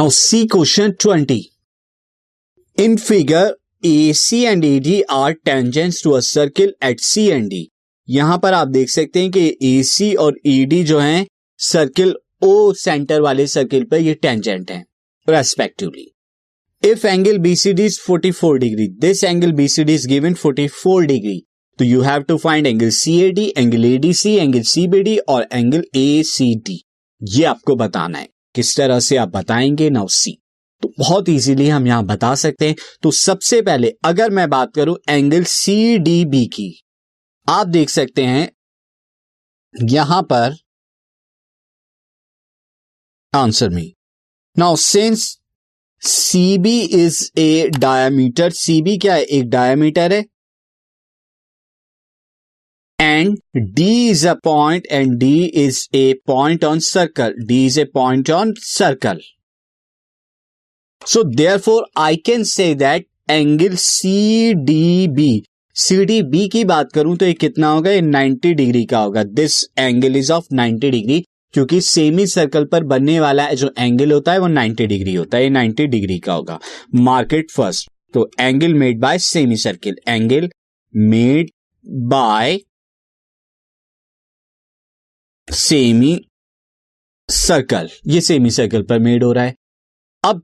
Now, see question 20. In figure, AC and AD are tangents to a circle at C and D. यहाँ पर आप देख सकते हैं कि ए सी और AD जो हैं सर्किल ओ सेंटर वाले सर्किल पर ये टेंजेंट हैं respectively if angle BCD is 44 degree this angle BCD is given 44 degree तो you have to find angle C AD angle ADC angle CBD और एंगल ए सी डी ये आपको बताना है किस तरह से आप बताएँगे नाउ सी तो बहुत इजीली हम यहाँ बता सकते हैं। तो सबसे पहले अगर मैं बात करूँ एंगल सी डी बी की, आप देख सकते हैं, यहाँ पर आंसर में now since C B is a diameter C B क्या है? एक डायमीटर है। And D is a point and D is a point on circle D is a point on circle so therefore I can say that angle C D B C D B की बात करूँ तो ये कितना होगा? ये 90 degree का होगा. This angle is of 90 degree, क्योंकि सेमी सर्कल पर बनने वाला जो एंगल होता है, वो 90 डिग्री होता है. ये 90 डिग्री का होगा. मार्केट फ़र्स्ट तो angle made by semicircle angle made by semicircle, ये सेमी सर्कल पर मेड हो रहा है। अब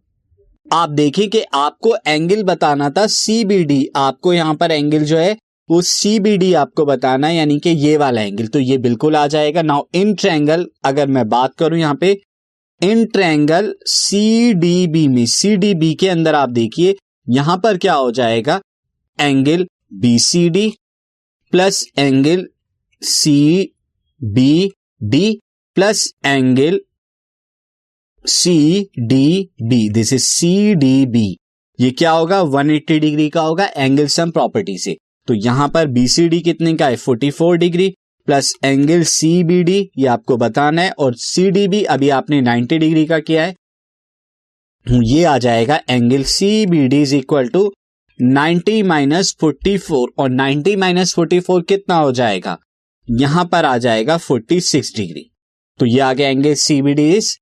आप देखें कि आपको एंगल बताना था सीबीडी आपको यहाँ पर एंगल जो है, वो सीबीडी आपको बताना है, यानी कि ये वाला एंगल तो ये बिल्कुल आ जाएगा। नाउ इन ट्रैंगल अगर मैं बात करूँ यहाँ पे in triangle C D B में सी डी बी के अंदर आप देखिए, यहाँ पर क्या हो जाएगा? Angle B C D plus angle C B D plus angle C D B this is C D B ये क्या होगा? 180 डिग्री का होगा एंगल सम प्रॉपर्टी से। तो यहाँ पर बीसीडी कितने का है? 44 degree plus angle C B D ये आपको बताना है। और सी डी बी अभी आपने 90 डिग्री का किया है। ये आ जाएगा angle C B D is equal to 90 minus forty four और 90 माइनस फोर्टी फोर कितना हो जाएगा? यहाँ पर आ जाएगा 46 डिग्री। तो ये आ गया angle C B D is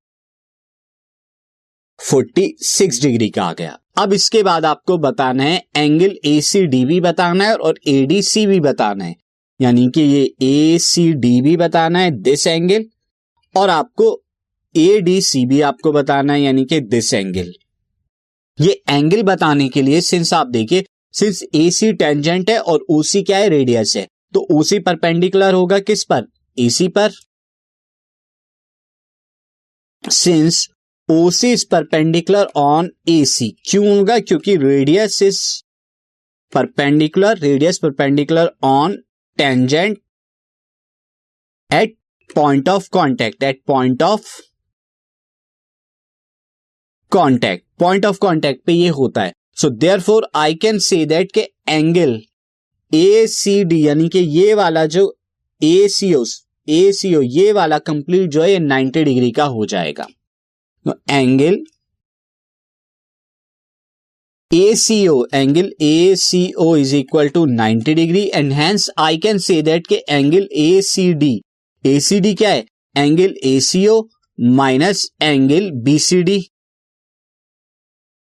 46 degree का आ गया। अब इसके बाद आपको बताना है एंगल ए सी डी भी बताना है और ए डी सी भी बताना है। यानी कि ये ए सी डी भी बताना है दिस एंगल और आपको ए डी सी भी आपको बताना है, यानी कि दिस एंगल ये एंगल बताने के लिए सिंस आप देखिए सिंस ए सी टेंजेंट है और ओ सी क्या है रेडियस है। तो ओसी परपेंडिकुलर होगा किस पर? एसी पर। Since OC is perpendicular on AC क्यों होगा? क्योंकि radius is perpendicular radius perpendicular on tangent at point of contact at point of contact point of contact पे ये होता है। So therefore I can say that के angle A C D यानी कि ये वाला जो ए सी ओ ए सी ओ ये वाला कंप्लीट जो है, ये 90 डिग्री का हो जाएगा। तो angle ACO angle ACO is equal to 90 degree and hence I can say that के angle A C D A C D क्या है? Angle ACO minus angle B C D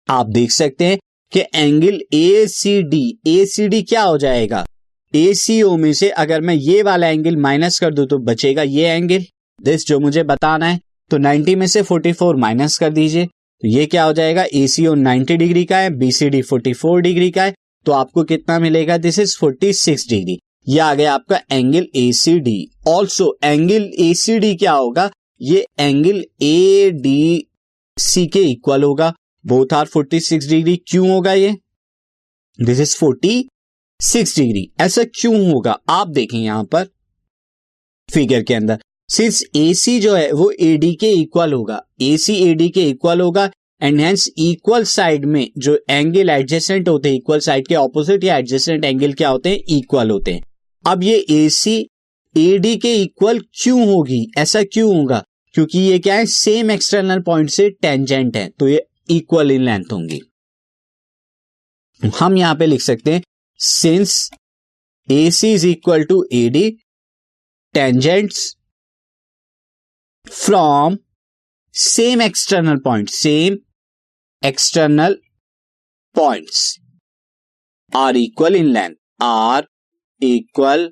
आप देख सकते हैं कि angle A C D A C D क्या हो जाएगा? ACO में से अगर मैं ये वाला एंगल माइनस कर दूँ तो बचेगा ये एंगल दिस जो मुझे बताना है तो 90 में से 44 माइनस कर दीजिए। तो ये क्या हो जाएगा? ए सी ओ 90 डिग्री का है बीसीडी 44 डिग्री का है। तो आपको कितना मिलेगा? दिस इज़ 46 डिग्री ये आ गया आपका angle A C D also angle A C D क्या होगा? ये एंगल ए डी सी के इक्वल होगा। बोथ आर 46 डिग्री क्यों होगा ये? दिस इज़ 46 डिग्री ऐसा क्यों होगा? आप देखें यहाँ पर फिगर के अंदर। सिंस ए सी जो है, वो ए डी के इक्वल होगा। ए सी ए डी के इक्वल होगा। एंड हेंस इक्वल साइड में जो एंगल एडजस्टेंट होते हैं इक्वल साइड के ऑपोजिट या एडजस्टेंट एंगल क्या होते हैं? इक्वल होते हैं। अब ये ए सी ए डी के इक्वल क्यों होगी? ऐसा क्यों होगा? क्योंकि ये क्या है? सेम एक्सटर्नल पॉइंट से टेंजेंट है। तो ये इक्वल इन लेंथ होंगी। हम यहाँ पे लिख सकते हैं since A C is equal to A D tangents from same external point same external points are equal in length are equal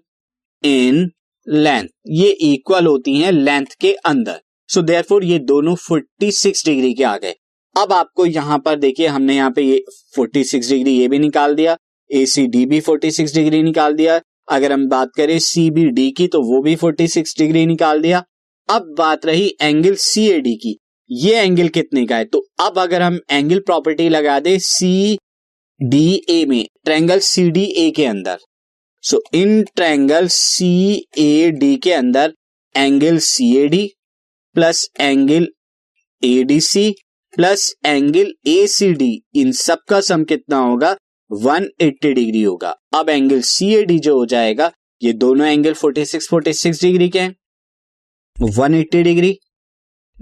in length ये इक्वल होती हैं लेंथ के अंदर। सो so देयरफॉर ये दोनों 46 डिग्री के आ गए अब आपको यहाँ पर देखिए, हमने यहाँ पे ये 46 डिग्री, ये भी निकाल दिया ए सी डी भी 46 डिग्री निकाल दिया। अगर हम बात करें सी बी डी की तो वो भी 46 डिग्री निकाल दिया। अब बात रही एंगल सी ए डी की। ये एंगल कितने का है? तो अब अगर हम एंगल प्रॉपर्टी लगा दे सी डी ए में ट्रैंगल सी डी ए के अंदर। सो इन ट्रैंगल सी ए डी के अंदर angle C A D plus angle A D C plus angle A C D, इन सब का सम कितना होगा? 180 डिग्री होगा। अब एंगल सी ए डी जो हो जाएगा, ये दोनों एंगल 46 46 डिग्री के हैं। 180 डिग्री।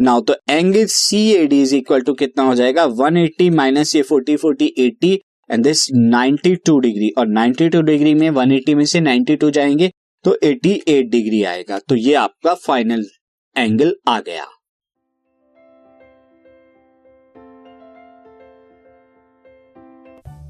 नाउ तो angle C A D is equal to कितना हो जाएगा? 180 एट्टी माइनस ये 40 40 80 एंड दिस 92 डिग्री। और 92 डिग्री में 180 में से 92 जाएँगे तो 88 डिग्री आएगा। तो ये आपका फाइनल एंगल आ गया।